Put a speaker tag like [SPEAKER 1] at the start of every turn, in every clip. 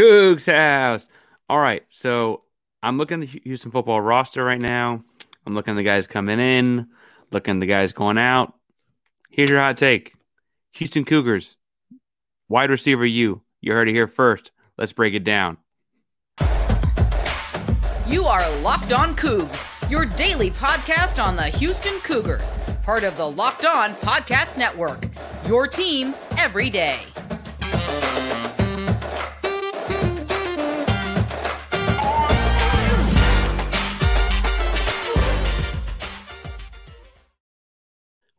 [SPEAKER 1] Cougs house. All right, so I'm looking at the Houston football roster right now. I'm looking at the guys coming in, looking at the guys going out. Here's your hot take: Houston Cougars, wide receiver U. You heard it here first. Let's break it down.
[SPEAKER 2] You are Locked On Cougs, your daily podcast on the Houston Cougars, part of the Locked On Podcast Network. Your team every day.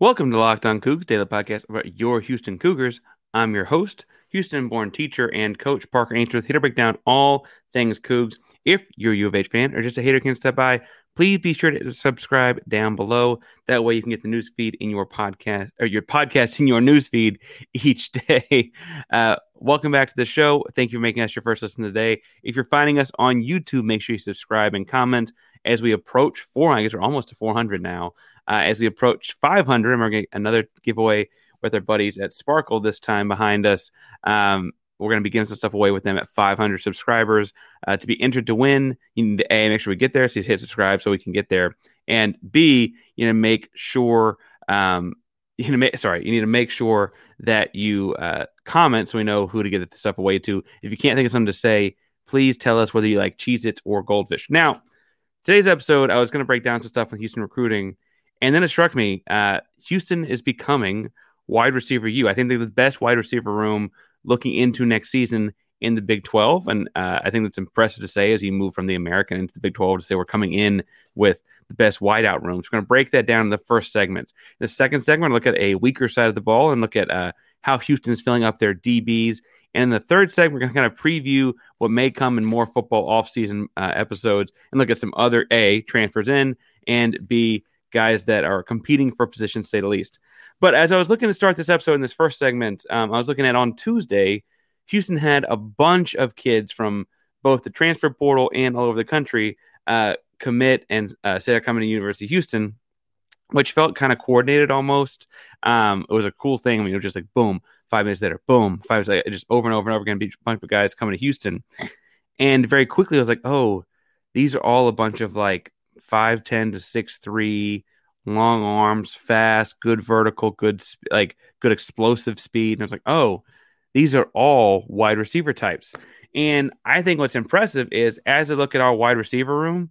[SPEAKER 1] Welcome to Locked On Cougs, daily podcast about your Houston Cougars. I'm your host, Houston-born teacher and coach Parker Ainsworth, here to break down all things Cougs. If you're a U of H fan or just a hater can step by, please be sure to subscribe down below. That way you can get the news feed in your podcast or your podcast in your news feed each day. Uh, welcome back to the show. Thank you for making us your first listen today. If you're finding us on YouTube, make sure you subscribe and comment as we approach four. I guess we're almost to 400 now. Uh, as we approach 500, and we're going to another giveaway with our buddies at Sparkle this time behind us. Um, we're going to be giving some stuff away with them at 500 subscribers. Uh, to be entered to win, you need to A, make sure we get there. So you hit subscribe so we can get there. And B, you know, make sure, um, you know, sorry, you need to make sure that you uh, comment so we know who to get the stuff away to. If you can't think of something to say, please tell us whether you like Cheez Its or Goldfish. Now, today's episode, I was going to break down some stuff with Houston recruiting and then it struck me uh, Houston is becoming wide receiver U. I think they're the best wide receiver room looking into next season in the Big 12. And uh, I think that's impressive to say as he moved from the American into the Big 12 to say we're coming in with the best wideout rooms. We're going to break that down in the first segment. The second segment, look at a weaker side of the ball and look at uh, how Houston's filling up their DBs. And in the third segment, we're going to kind of preview what may come in more football offseason uh, episodes and look at some other A, transfers in, and B, guys that are competing for positions, say the least. But as I was looking to start this episode in this first segment, um, I was looking at on Tuesday, Houston had a bunch of kids from both the transfer portal and all over the country uh, commit and uh, say they're coming to University of Houston, which felt kind of coordinated almost. Um, it was a cool thing. I mean, it was just like boom, five minutes later, boom, five minutes later, just over and over and over again, a bunch of guys coming to Houston. And very quickly, I was like, oh, these are all a bunch of like five ten to six three, long arms, fast, good vertical, good like good explosive speed. And I was like, oh, these are all wide receiver types. And I think what's impressive is as I look at our wide receiver room,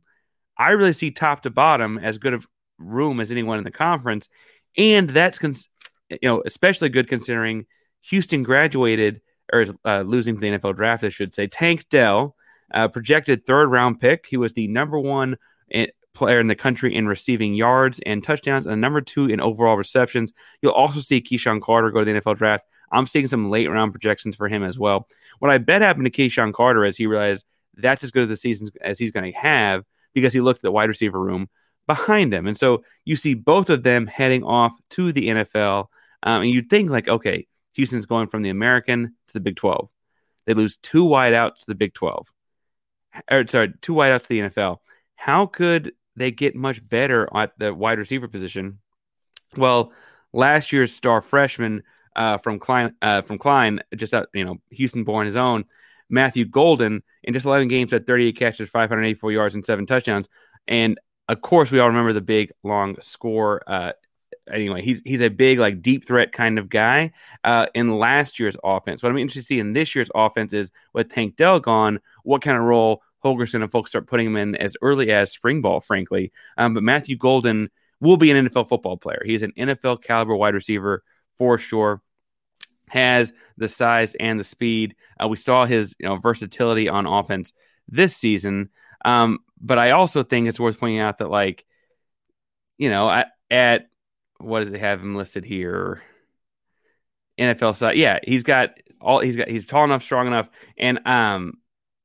[SPEAKER 1] I really see top to bottom as good of room as anyone in the conference, and that's cons- you know especially good considering Houston graduated or uh, losing to the NFL draft, I should say. Tank Dell, uh, projected third round pick. He was the number one player in the country in receiving yards and touchdowns, and number two in overall receptions. You'll also see KeSean Carter go to the NFL draft. I'm seeing some late round projections for him as well. What I bet happened to KeSean Carter is he realized that's as good of the season as he's going to have because he looked at the wide receiver room behind him. And so you see both of them heading off to the NFL. Um, and you'd think, like, okay, Houston's going from the American to the Big 12. They lose two wideouts to the Big 12. Or, sorry, two wideouts to the NFL. How could they get much better at the wide receiver position. Well, last year's star freshman uh, from Klein, uh, from Klein, just out, you know, Houston born his own, Matthew Golden, in just 11 games had 38 catches, 584 yards, and seven touchdowns. And of course, we all remember the big long score. Uh, anyway, he's he's a big like deep threat kind of guy uh, in last year's offense. What I'm interested to see in this year's offense is with Tank Dell gone, what kind of role Holgorsen and folks start putting him in as early as spring ball, frankly. Um, but Matthew Golden will be an NFL football player. He's an NFL caliber wide receiver for sure. Has the size and the speed. Uh, we saw his you know versatility on offense this season. Um, but I also think it's worth pointing out that like, you know, at, at what does it have him listed here? NFL side, yeah, he's got all he's got. He's tall enough, strong enough, and um,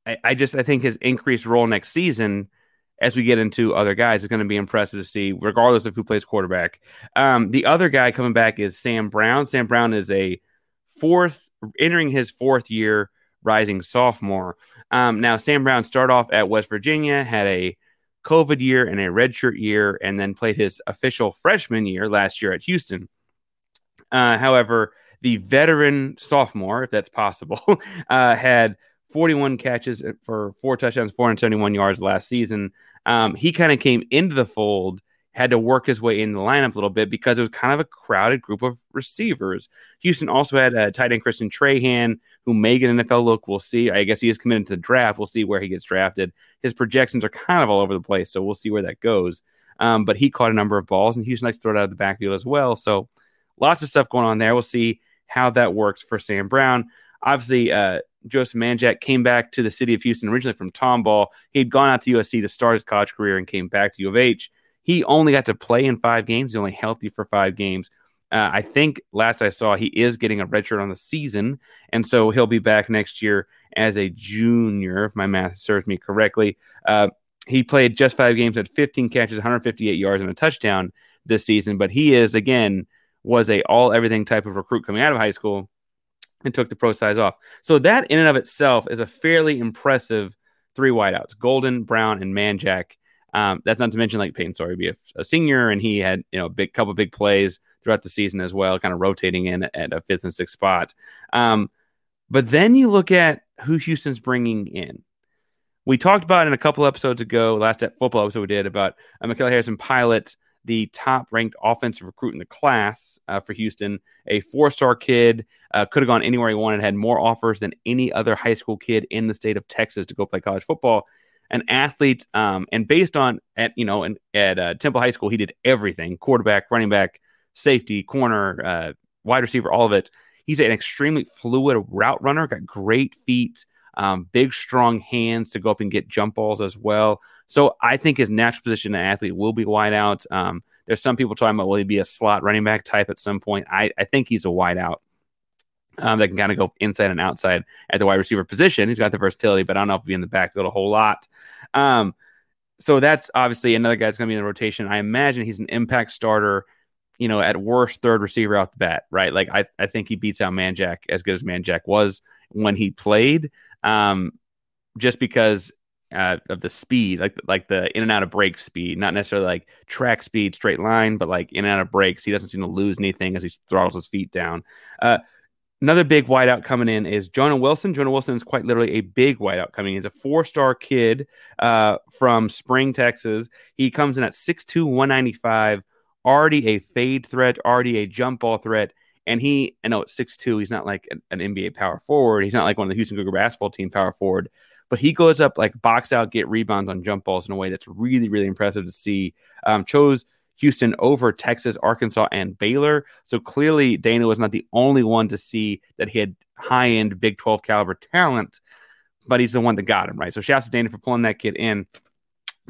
[SPEAKER 1] I, I just I think his increased role next season as we get into other guys is going to be impressive to see, regardless of who plays quarterback. Um, the other guy coming back is Sam Brown. Sam Brown is a fourth, entering his fourth year, rising sophomore. Um, now, Sam Brown started off at West Virginia, had a COVID year and a redshirt year, and then played his official freshman year last year at Houston. Uh, however, the veteran sophomore, if that's possible, uh, had 41 catches for four touchdowns, 471 yards last season. Um, he kind of came into the fold, had to work his way in the lineup a little bit because it was kind of a crowded group of receivers. Houston also had a tight end Christian Trahan, who may get an NFL look. We'll see. I guess he is committed to the draft. We'll see where he gets drafted. His projections are kind of all over the place, so we'll see where that goes. Um, but he caught a number of balls, and Houston likes to throw it out of the backfield as well. So lots of stuff going on there. We'll see how that works for Sam Brown. Obviously, uh, Joseph Manjack came back to the city of Houston originally from Tomball. He'd gone out to USC to start his college career and came back to U of H. He only got to play in five games. He's only healthy for five games. Uh, I think last I saw, he is getting a redshirt on the season, and so he'll be back next year as a junior, if my math serves me correctly. Uh, he played just five games, had 15 catches, 158 yards, and a touchdown this season. But he is again was a all everything type of recruit coming out of high school and took the pro size off. So that in and of itself is a fairly impressive three wideouts: Golden, Brown, and Manjack. Um, that's not to mention like Peyton Sawyer be a, a, senior, and he had you know a big couple big plays throughout the season as well, kind of rotating in at a fifth and sixth spot. Um, but then you look at who Houston's bringing in. We talked about in a couple episodes ago, last football episode we did about uh, Mikal Harrison Pilot, the top ranked offensive recruit in the class uh, for Houston, a four star kid, uh, could have gone anywhere he wanted, had more offers than any other high school kid in the state of Texas to go play college football. An athlete, um, and based on at you know, at uh, Temple High School, he did everything: quarterback, running back, safety, corner, uh, wide receiver, all of it. He's an extremely fluid route runner, got great feet, um, big, strong hands to go up and get jump balls as well. So I think his natural position an athlete will be wide out. Um, there's some people talking about will he be a slot running back type at some point. I, I think he's a wide out. Um, that can kind of go inside and outside at the wide receiver position. He's got the versatility, but I don't know if he'll be in the backfield a whole lot. Um, so that's obviously another guy that's going to be in the rotation. I imagine he's an impact starter you know, at worst, third receiver out the bat, right? Like I, I think he beats out Manjack as good as Manjack was when he played, um, just because uh, of the speed, like like the in and out of break speed, not necessarily like track speed, straight line, but like in and out of breaks. He doesn't seem to lose anything as he throttles his feet down. Uh, another big wideout coming in is Jonah Wilson. Jonah Wilson is quite literally a big wideout coming in. He's a four star kid uh, from Spring, Texas. He comes in at 6'2, 195 already a fade threat, already a jump ball threat. And he, I know it's 6'2, he's not like an, an, NBA power forward. He's not like one of the Houston Cougar basketball team power forward, but he goes up like box out, get rebounds on jump balls in a way that's really, really impressive to see. Um, chose Houston over Texas, Arkansas, and Baylor. So clearly, Dana was not the only one to see that he had high end Big 12 caliber talent, but he's the one that got him, right? So shouts to Dana for pulling that kid in.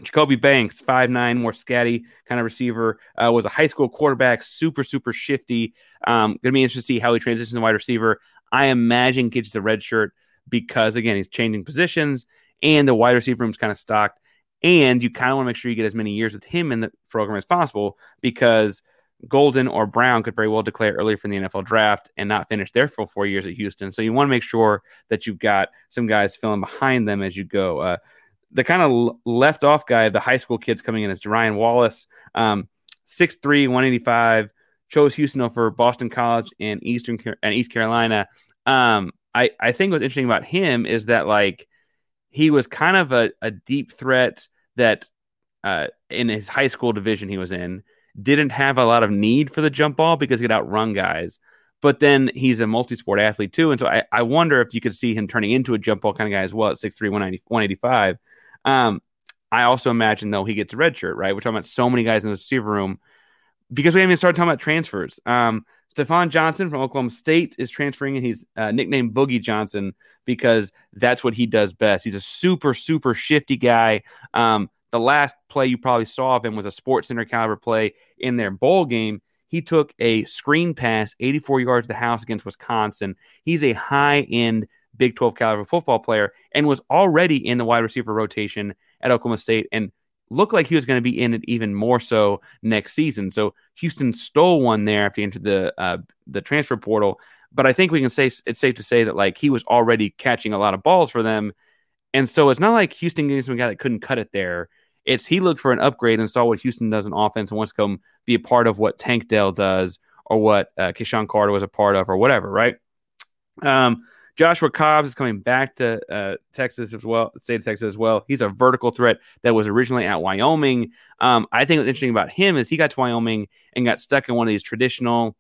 [SPEAKER 1] Jacoby Banks, five nine, more scatty kind of receiver, uh, was a high school quarterback, super, super shifty. Um, gonna be interesting to see how he transitions to wide receiver. I imagine gets the red shirt because again, he's changing positions and the wide receiver room's kind of stocked. And you kind of want to make sure you get as many years with him in the program as possible because Golden or Brown could very well declare early from the NFL draft and not finish their full four years at Houston. So you want to make sure that you've got some guys filling behind them as you go. Uh, the kind of left off guy, the high school kids coming in is Ryan Wallace, um, 6'3", 185, chose Houston over Boston College and Eastern and East Carolina. Um, I, I think what's interesting about him is that like he was kind of a, a deep threat that uh, in his high school division he was in didn't have a lot of need for the jump ball because he could outrun guys. But then he's a multi-sport athlete too, and so I, I wonder if you could see him turning into a jump ball kind of guy as well at 6'3", 185. Um, I also imagine though he gets a red shirt, right? We're talking about so many guys in the receiver room because we haven't even started talking about transfers. Um, Stephon Johnson from Oklahoma State is transferring, and he's uh, nicknamed Boogie Johnson because that's what he does best. He's a super, super shifty guy. Um, the last play you probably saw of him was a Sports Center caliber play in their bowl game. He took a screen pass 84 yards to the house against Wisconsin. He's a high end Big 12 caliber football player and was already in the wide receiver rotation at Oklahoma State and looked like he was going to be in it even more so next season. So Houston stole one there after he entered the uh, the transfer portal. But I think we can say it's safe to say that like he was already catching a lot of balls for them. And so it's not like Houston getting some guy that couldn't cut it there. It's he looked for an upgrade and saw what Houston does in offense and wants to come be a part of what Tank Dell does or what uh, KeSean Carter was a part of or whatever, right? Um, Joshua Cobbs is coming back to uh, Texas as well, state of Texas as well. He's a vertical threat that was originally at Wyoming. Um, I think what's interesting about him is he got to Wyoming and got stuck in one of these traditional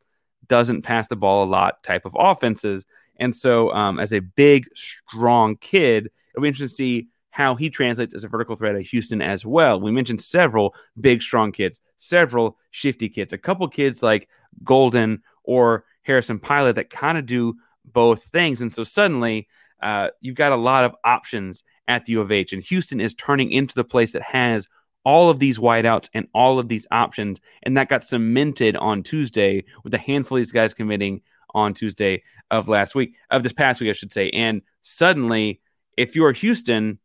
[SPEAKER 1] doesn't pass the ball a lot type of offenses. And so, um, as a big, strong kid, it'll be interesting to see how he translates as a vertical threat at Houston as well. We mentioned several big, strong kids, several shifty kids, a couple kids like Golden or Harrison Pilot that kind of do both things. And so suddenly uh, you've got a lot of options at the U of H. And Houston is turning into the place that has all of these wideouts and all of these options. And that got cemented on Tuesday with a handful of these guys committing on Tuesday of last week, of this past week, I should say. And suddenly, if you're Houston,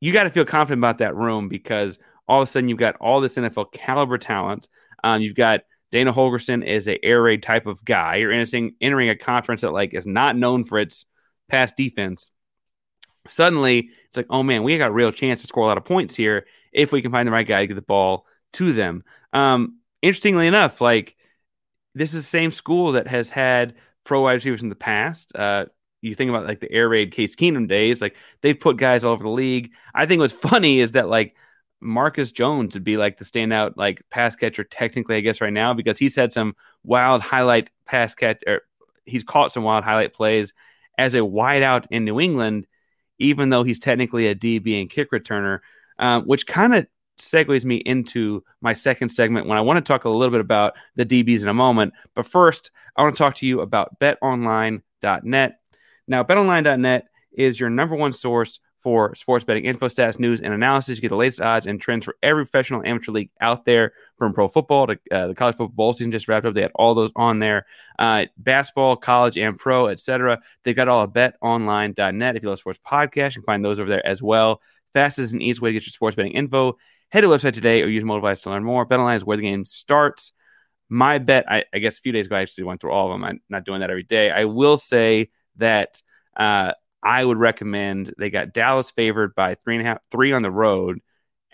[SPEAKER 1] you got to feel confident about that room because all of a sudden you've got all this NFL caliber talent. Um, you've got Dana Holgorsen is a air raid type of guy. You're entering, entering a conference that like is not known for its pass defense. Suddenly, it's like, oh man, we got a real chance to score a lot of points here if we can find the right guy to get the ball to them. Um, interestingly enough, like this is the same school that has had pro wide receivers in the past. Uh, you think about like the air raid Case Keenum days, like they've put guys all over the league. I think what's funny is that like Marcus Jones would be like the standout like pass catcher technically, I guess, right now because he's had some wild highlight pass catch or he's caught some wild highlight plays as a wideout in New England, even though he's technically a DB and kick returner, um, which kind of segues me into my second segment when I want to talk a little bit about the DBs in a moment. But first, I want to talk to you about betonline.net. Now, betonline.net is your number one source for sports betting info, stats, news, and analysis. You get the latest odds and trends for every professional amateur league out there, from pro football to uh, the college football season just wrapped up. They had all those on there, uh, basketball, college, and pro, etc. They've got all at betonline.net. If you love sports podcasts, you can find those over there as well. Fastest and easiest way to get your sports betting info. Head to the website today or use mobile device to learn more. BetOnline is where the game starts. My bet, I, I guess a few days ago, I actually went through all of them. I'm not doing that every day. I will say that uh, I would recommend they got Dallas favored by three and a half, three on the road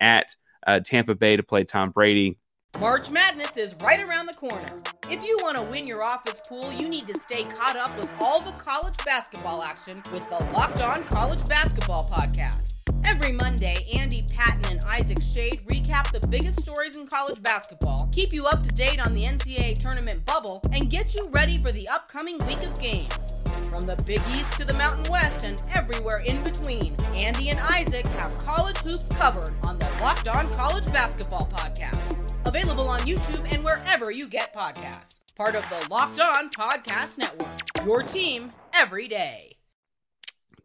[SPEAKER 1] at uh, Tampa Bay to play Tom Brady.
[SPEAKER 2] March Madness is right around the corner. If you want to win your office pool, you need to stay caught up with all the college basketball action with the Locked On College Basketball Podcast. Every Monday, Andy Patton and Isaac Shade recap the biggest stories in college basketball, keep you up to date on the NCAA tournament bubble, and get you ready for the upcoming week of games. From the Big East to the Mountain West and everywhere in between, Andy and Isaac have college hoops covered on the Locked On College Basketball Podcast. Available on YouTube and wherever you get podcasts. Part of the Locked On Podcast Network. Your team every day.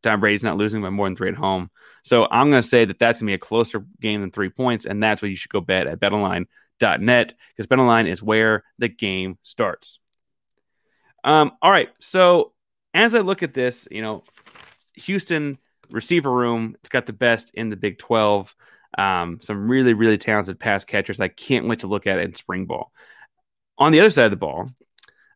[SPEAKER 1] Tom Brady's not losing by more than three at home. So I'm going to say that that's going to be a closer game than three points, and that's what you should go bet at betonline.net because betonline is where the game starts. Um, all right. So as I look at this, you know, Houston receiver room, it's got the best in the Big 12. Um, some really, really talented pass catchers. I can't wait to look at it in spring ball. On the other side of the ball,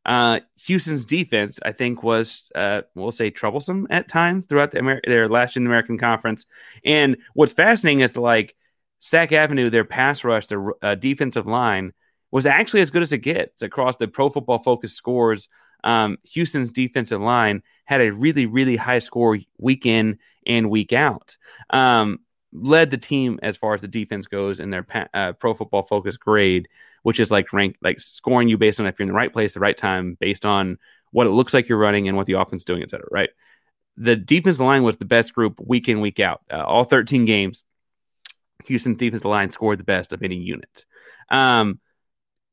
[SPEAKER 1] uh, Houston's defense, I think, was uh, we'll say troublesome at times throughout the Amer- their last year in the American Conference. And what's fascinating is the like Sac Avenue, their pass rush, their uh, defensive line was actually as good as it gets across the Pro Football Focus scores. Um, Houston's defensive line had a really, really high score week in and week out. Um, led the team as far as the defense goes in their uh, Pro Football Focus grade which is like rank like scoring you based on if you're in the right place, the right time, based on what it looks like you're running and what the offense is doing, et cetera. Right. The defensive line was the best group week in, week out. Uh, all 13 games, Houston defensive line scored the best of any unit. Um,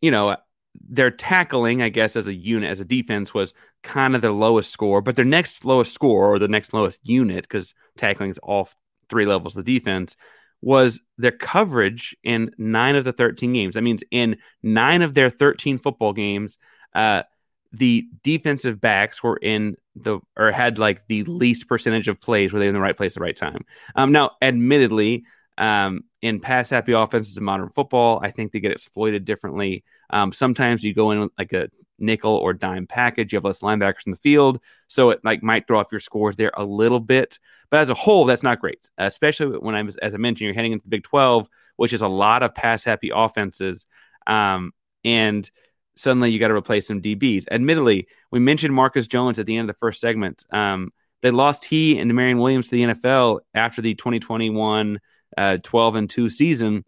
[SPEAKER 1] you know, their tackling, I guess, as a unit, as a defense, was kind of their lowest score, but their next lowest score or the next lowest unit, because tackling is all three levels of the defense, was their coverage in nine of the 13 games. That means in nine of their 13 football games, uh, the defensive backs were in the or had like the least percentage of plays where they in the right place at the right time. Um, now, admittedly, um, in pass happy offenses in modern football, I think they get exploited differently. Um, sometimes you go in like a nickel or dime package, you have less linebackers in the field, so it like might throw off your scores there a little bit. But as a whole, that's not great, especially when I'm as I mentioned, you're heading into the Big 12, which is a lot of pass happy offenses, um, and suddenly you got to replace some DBs. Admittedly, we mentioned Marcus Jones at the end of the first segment. Um, They lost he and Marion Williams to the NFL after the 2021 uh, 12 and 2 season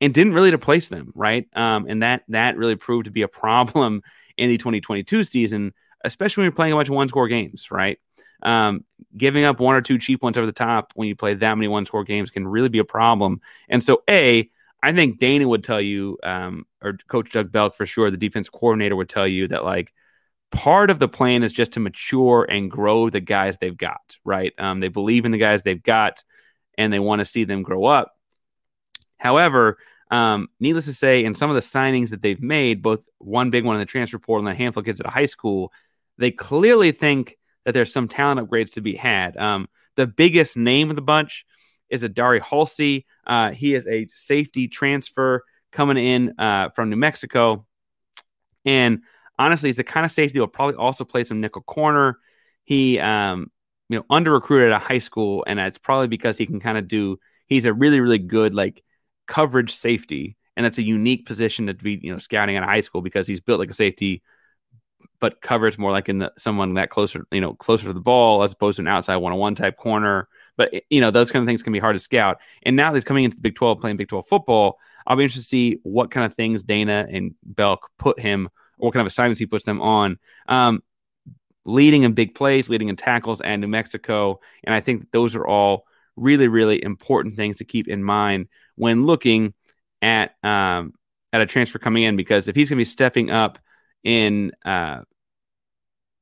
[SPEAKER 1] and didn't really replace them, right? Um, and that that really proved to be a problem in the 2022 season, especially when you're playing a bunch of one score games, right? Um, giving up one or two cheap ones over the top when you play that many one score games can really be a problem. And so, A, I think Dana would tell you, um, or Coach Doug Belk for sure, the defense coordinator would tell you that like part of the plan is just to mature and grow the guys they've got, right? Um, they believe in the guys they've got and they want to see them grow up. However, um, needless to say, in some of the signings that they've made, both one big one in the transfer portal and a handful of kids at a high school, they clearly think that there's some talent upgrades to be had. Um, the biggest name of the bunch is Adari Haulcy. Uh, he is a safety transfer coming in uh, from New Mexico. And honestly, he's the kind of safety will probably also play some nickel corner. He, um, you know, under recruited at a high school, and it's probably because he can kind of do. He's a really, really good like coverage safety, and that's a unique position to be, you know, scouting at a high school because he's built like a safety, but covers more like in the someone that closer, you know, closer to the ball as opposed to an outside one-on-one type corner. But you know, those kind of things can be hard to scout. And now he's coming into the Big Twelve playing Big Twelve football. I'll be interested to see what kind of things Dana and Belk put him what kind of assignments he puts them on. Um, leading in big plays, leading in tackles, and New Mexico. And I think those are all really, really important things to keep in mind when looking at um, at a transfer coming in. Because if he's going to be stepping up in uh,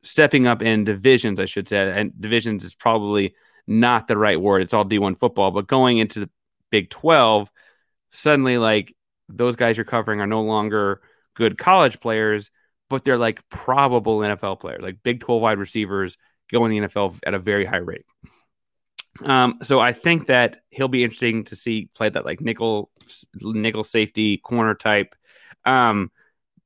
[SPEAKER 1] stepping up in divisions, I should say, and divisions is probably not the right word. It's all D1 football, but going into the Big 12, suddenly like those guys you're covering are no longer good college players, but they're like probable NFL players, like Big 12 wide receivers going the NFL at a very high rate. Um, so I think that he'll be interesting to see play that like nickel nickel safety corner type. Um,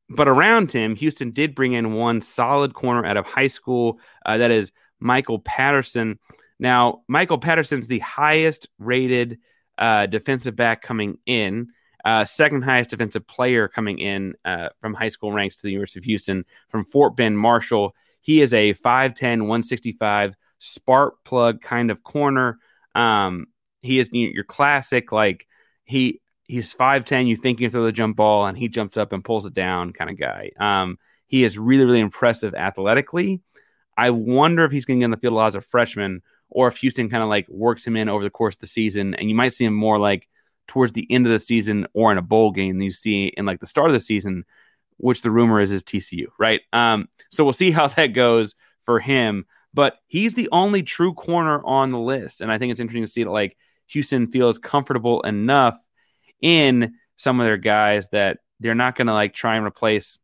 [SPEAKER 1] but around him, Houston did bring in one solid corner out of high school. Uh, that is Michael Patterson. Now, Michael Patterson's the highest rated uh, defensive back coming in uh, second highest defensive player coming in uh, from high school ranks to the University of Houston from Fort Bend Marshall. He is a 5'10, 165 spark plug kind of corner. Um, he is your classic, like he he's 5'10, you think you throw the jump ball, and he jumps up and pulls it down kind of guy. Um, he is really, really impressive athletically. I wonder if he's going to get on the field a lot as a freshman or if Houston kind of like works him in over the course of the season. And you might see him more like towards the end of the season or in a bowl game you see in like the start of the season, which the rumor is is TCU, right? Um, so we'll see how that goes for him. But he's the only true corner on the list, and I think it's interesting to see that like Houston feels comfortable enough in some of their guys that they're not going to like try and replace,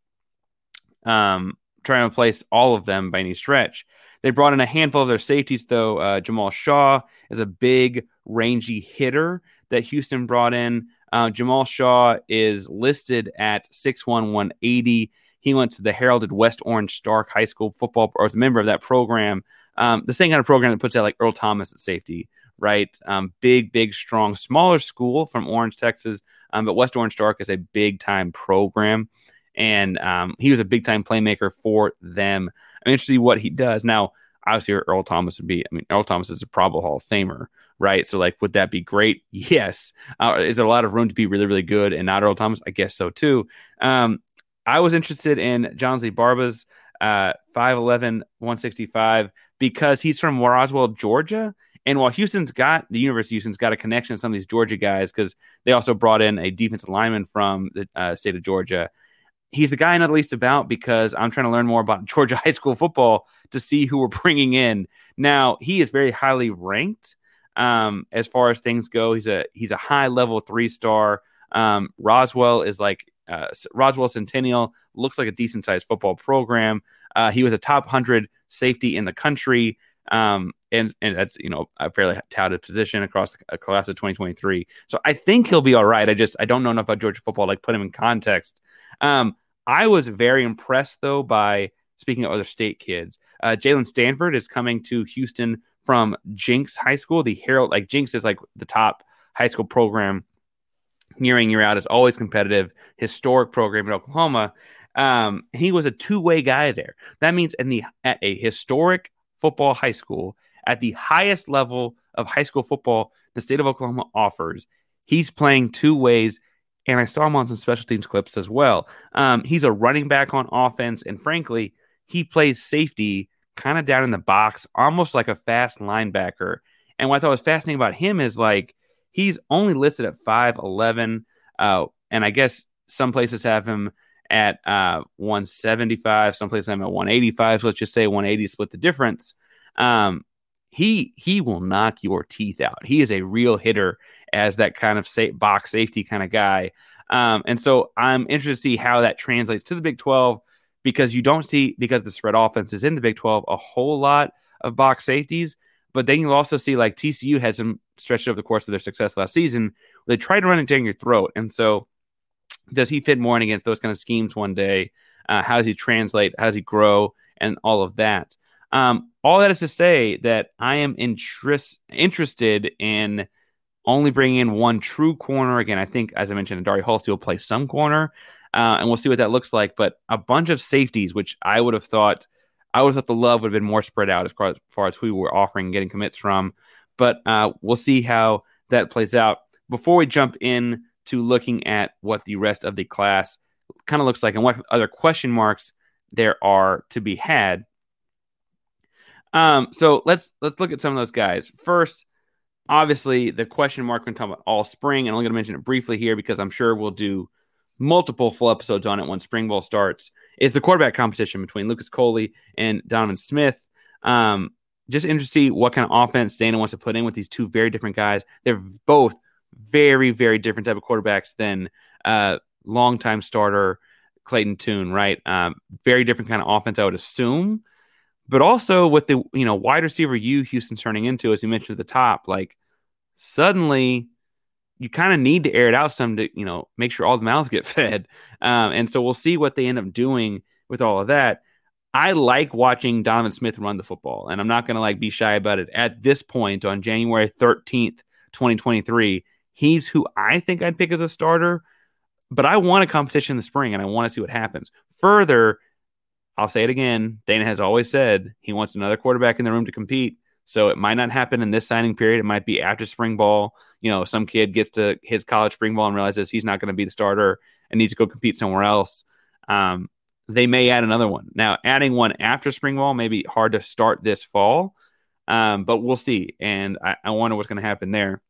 [SPEAKER 1] um, try and replace all of them by any stretch. They brought in a handful of their safeties, though. Uh, Jamal Shaw is a big, rangy hitter that Houston brought in. Uh, Jamal Shaw is listed at 6'1, 180. He went to the heralded West Orange Stark High School football, or was a member of that program. Um, the same kind of program that puts out like Earl Thomas at safety, right? Um, big, big, strong, smaller school from Orange, Texas. Um, but West Orange Stark is a big time program. And um, he was a big time playmaker for them. I'm interested see what he does. Now, obviously, Earl Thomas would be, I mean, Earl Thomas is a probable Hall of Famer right? So, like, would that be great? Yes. Uh, is there a lot of room to be really, really good and not Earl Thomas? I guess so too. Um, I was interested in Jonsley Barba's uh, 5'11, 165 because he's from Roswell, Georgia. And while Houston's got the University of Houston's got a connection to some of these Georgia guys because they also brought in a defensive lineman from the uh, state of Georgia. He's the guy I know the least about because I'm trying to learn more about Georgia high school football to see who we're bringing in. Now he is very highly ranked, um, as far as things go. He's a he's a high level three star. Um, Roswell is like uh, Roswell Centennial looks like a decent sized football program. Uh, he was a top hundred safety in the country. Um, and and that's you know a fairly touted position across the class of 2023. So I think he'll be all right. I just I don't know enough about Georgia football like put him in context. Um, I was very impressed though by speaking of other state kids. Uh, Jalen Stanford is coming to Houston from Jenks High School. The Herald, like Jenks, is like the top high school program year in year out. is always competitive, historic program in Oklahoma. Um, he was a two way guy there. That means in the at a historic football high school at the highest level of high school football the state of Oklahoma offers. He's playing two ways, and I saw him on some special teams clips as well. Um, he's a running back on offense, and frankly, he plays safety kind of down in the box, almost like a fast linebacker. And what I thought was fascinating about him is like he's only listed at 5'11, uh, and I guess some places have him at uh, 175, some places have him at 185. So let's just say 180 split the difference. Um, he he will knock your teeth out. He is a real hitter as that kind of safe, box safety kind of guy. Um, and so I'm interested to see how that translates to the Big 12 because you don't see because the spread offense is in the Big 12 a whole lot of box safeties. But then you'll also see like TCU had some stretched over the course of their success last season. They tried to run it down your throat, and so does he fit more in against those kind of schemes one day? Uh, how does he translate? How does he grow? And all of that. Um, all that is to say that I am interest, interested in only bringing in one true corner. Again, I think, as I mentioned, Adari Haulcy will play some corner, uh, and we'll see what that looks like. But a bunch of safeties, which I would have thought, I would have thought the love would have been more spread out as far as, far as who we were offering getting commits from. But uh, we'll see how that plays out. Before we jump in to looking at what the rest of the class kind of looks like and what other question marks there are to be had um, so let's let's look at some of those guys. First, obviously, the question mark when talking about all spring, and I'm going to mention it briefly here because I'm sure we'll do multiple full episodes on it when spring ball starts. Is the quarterback competition between Lucas Coley and Donovan Smith? Um, just interested to see what kind of offense Dana wants to put in with these two very different guys. They're both very, very different type of quarterbacks than uh, longtime starter Clayton Tune, right? Um, very different kind of offense, I would assume but also with the U know wide receiver you Houston's turning into, as you mentioned at the top, like suddenly you kind of need to air it out some to you know make sure all the mouths get fed. Um, and so we'll see what they end up doing with all of that. I like watching Donovan Smith run the football, and I'm not going to like be shy about it. At this point, on January 13th, 2023, he's who I think I'd pick as a starter. But I want a competition in the spring, and I want to see what happens. Further, I'll say it again. Dana has always said he wants another quarterback in the room to compete. So it might not happen in this signing period. It might be after spring ball. You know, some kid gets to his college spring ball and realizes he's not going to be the starter and needs to go compete somewhere else. Um, they may add another one. Now, adding one after spring ball may be hard to start this fall, um, but we'll see. And I, I wonder what's going to happen there.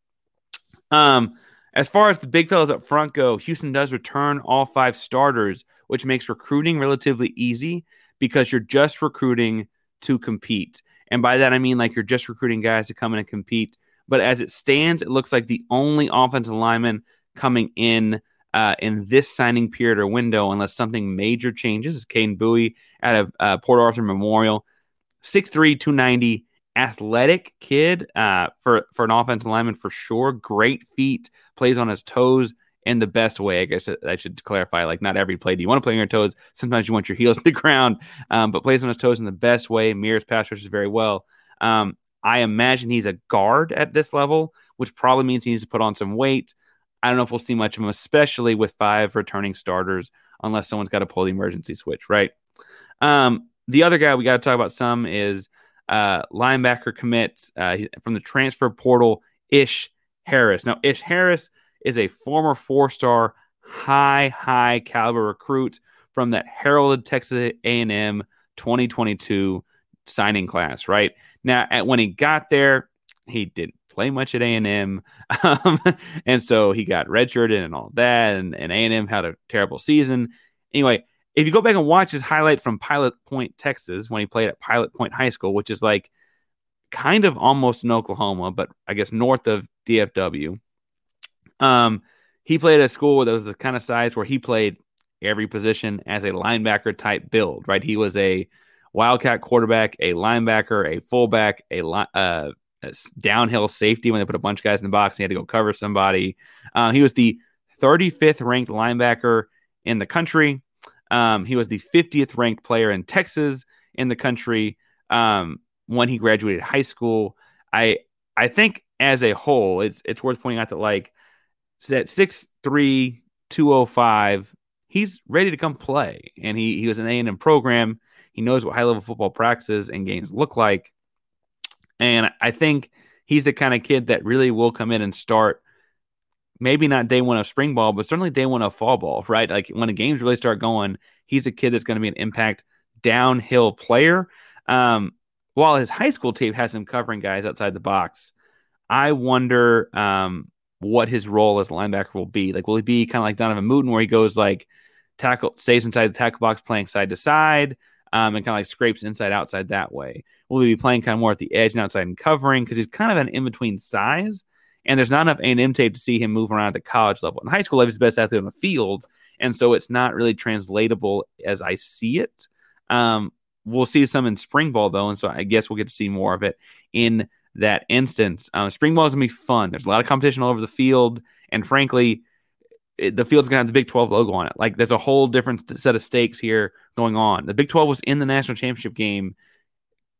[SPEAKER 1] Um, as far as the big fellas up front go, Houston does return all five starters, which makes recruiting relatively easy because you're just recruiting to compete. And by that, I mean like you're just recruiting guys to come in and compete. But as it stands, it looks like the only offensive lineman coming in uh, in this signing period or window, unless something major changes, is Caden Bowie out of uh, Port Arthur Memorial. 6'3, 290, athletic kid uh, for, for an offensive lineman for sure. Great feet, plays on his toes in the best way. I guess I should clarify. Like, not every play do you want to play on your toes. Sometimes you want your heels to the ground, um, but plays on his toes in the best way. Mirrors pass rushes very well. Um, I imagine he's a guard at this level, which probably means he needs to put on some weight. I don't know if we'll see much of him, especially with five returning starters, unless someone's got to pull the emergency switch, right? Um, the other guy we got to talk about some is uh, linebacker commit uh, from the transfer portal, Ish Harris. Now, Ish Harris is a former four star, high, high caliber recruit from that heralded Texas A&M 2022 signing class, right? Now, at, when he got there, he didn't play much at A&M. Um, and so he got redshirted and all that, and, and A&M had a terrible season. Anyway, if you go back and watch his highlight from Pilot Point, Texas, when he played at Pilot Point High School, which is like kind of almost in Oklahoma, but I guess north of DFW. Um, he played at a school that was the kind of size where he played every position as a linebacker type build, right? He was a wildcat quarterback, a linebacker, a fullback, a, uh, a downhill safety when they put a bunch of guys in the box and he had to go cover somebody. Uh, he was the 35th ranked linebacker in the country. Um, he was the 50th ranked player in Texas in the country um, when he graduated high school. I I think as a whole, it's it's worth pointing out that like at 6'3", 205, he's ready to come play. And he, he was an A&M program. He knows what high-level football practices and games look like. And I think he's the kind of kid that really will come in and start maybe not day one of spring ball, but certainly day one of fall ball, right? Like when the games really start going, he's a kid that's going to be an impact downhill player. Um, while his high school tape has him covering guys outside the box, I wonder um, what his role as linebacker will be. Like, will he be kind of like Donavan Mutin, where he goes like tackle, stays inside the tackle box, playing side to side, um, and kind of like scrapes inside outside that way? Will he be playing kind of more at the edge and outside and covering because he's kind of an in between size? And there's not enough A&M tape to see him move around at the college level. In high school, he's the best athlete on the field, and so it's not really translatable as I see it. Um, we'll see some in spring ball though, and so I guess we'll get to see more of it in that instance. Um, spring ball is gonna be fun. There's a lot of competition all over the field, and frankly, the field's gonna have the Big 12 logo on it. Like there's a whole different set of stakes here going on. The Big 12 was in the national championship game,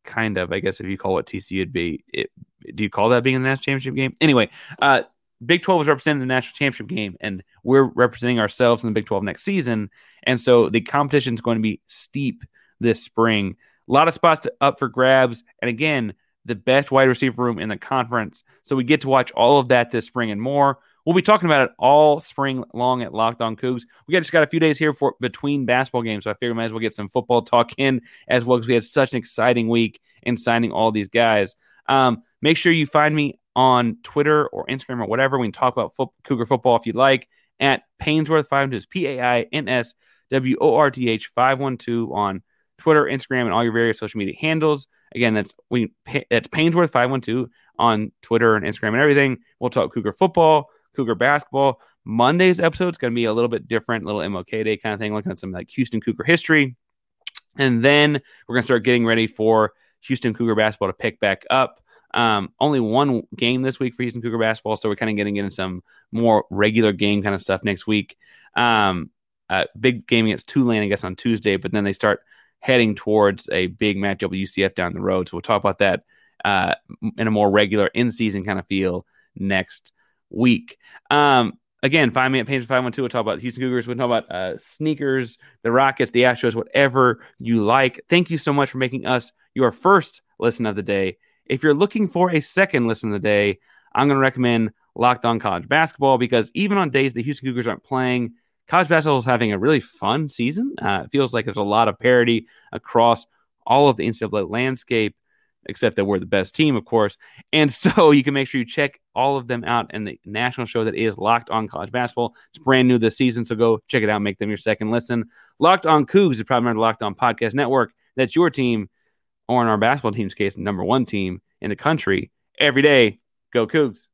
[SPEAKER 1] kind of. I guess if you call it TCU would be, it, do you call that being in the national championship game? Anyway, uh, Big 12 was representing the national championship game, and we're representing ourselves in the Big 12 next season. And so the competition is going to be steep this spring. A lot of spots to, up for grabs. And again, the best wide receiver room in the conference. So we get to watch all of that this spring and more. We'll be talking about it all spring long at Locked On Cougs. We got just got a few days here for between basketball games, so I figure we might as well get some football talk in as well because we had such an exciting week in signing all these guys. Um, make sure you find me on Twitter or Instagram or whatever. We can talk about Cougar football if you'd like at Painsworth five is P A I N S W O R T H five one two on Twitter, Instagram, and all your various social media handles. Again, that's we that's Painsworth five one two on Twitter and Instagram and everything. We'll talk Cougar football, Cougar basketball. Monday's episode is going to be a little bit different, little MLK Day kind of thing, looking at some like Houston Cougar history, and then we're going to start getting ready for Houston Cougar basketball to pick back up. Um, only one game this week for Houston Cougar basketball, so we're kind of getting into some more regular game kind of stuff next week. Um, uh, big game against Tulane, I guess, on Tuesday, but then they start heading towards a big matchup with UCF down the road. So we'll talk about that uh, in a more regular in season kind of feel next week. Um, again, find me at page 512. We'll talk about Houston Cougars. We'll talk about uh, sneakers, the Rockets, the Astros, whatever you like. Thank you so much for making us your first listen of the day. If you're looking for a second listen of the day, I'm going to recommend Locked On College Basketball because even on days the Houston Cougars aren't playing, college basketball is having a really fun season. Uh, it feels like there's a lot of parity across all of the NCAA landscape, except that we're the best team, of course. And so you can make sure you check all of them out in the national show that is Locked On College Basketball. It's brand new this season, so go check it out. Make them your second listen. Locked On Cougs is probably member Locked On Podcast Network. That's your team, or in our basketball team's case, number one team in the country every day. Go Cougs.